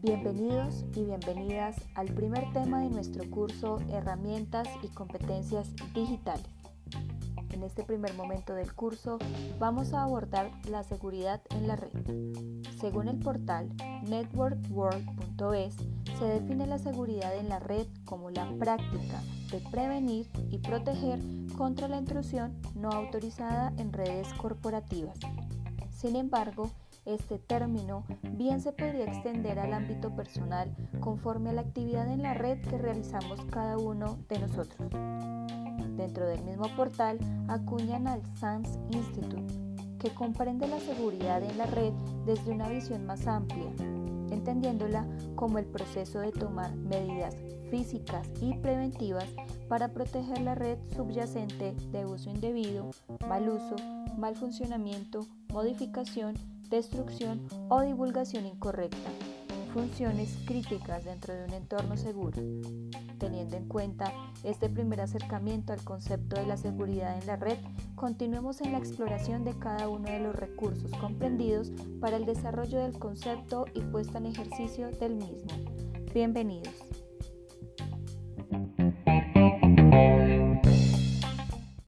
Bienvenidos y bienvenidas al primer tema de nuestro curso Herramientas y competencias digitales. En este primer momento del curso vamos a abordar la seguridad en la red. Según el portal networkworld.es, se define la seguridad en la red como la práctica de prevenir y proteger contra la intrusión no autorizada en redes corporativas. Sin embargo, este término bien se podría extender al ámbito personal conforme a la actividad en la red que realizamos cada uno de nosotros. Dentro del mismo portal acuñan al SANS Institute, que comprende la seguridad en la red desde una visión más amplia, entendiéndola como el proceso de tomar medidas físicas y preventivas para proteger la red subyacente de uso indebido, mal uso, mal funcionamiento, modificación destrucción o divulgación incorrecta, funciones críticas dentro de un entorno seguro. Teniendo en cuenta este primer acercamiento al concepto de la seguridad en la red, continuemos en la exploración de cada uno de los recursos comprendidos para el desarrollo del concepto y puesta en ejercicio del mismo. Bienvenidos.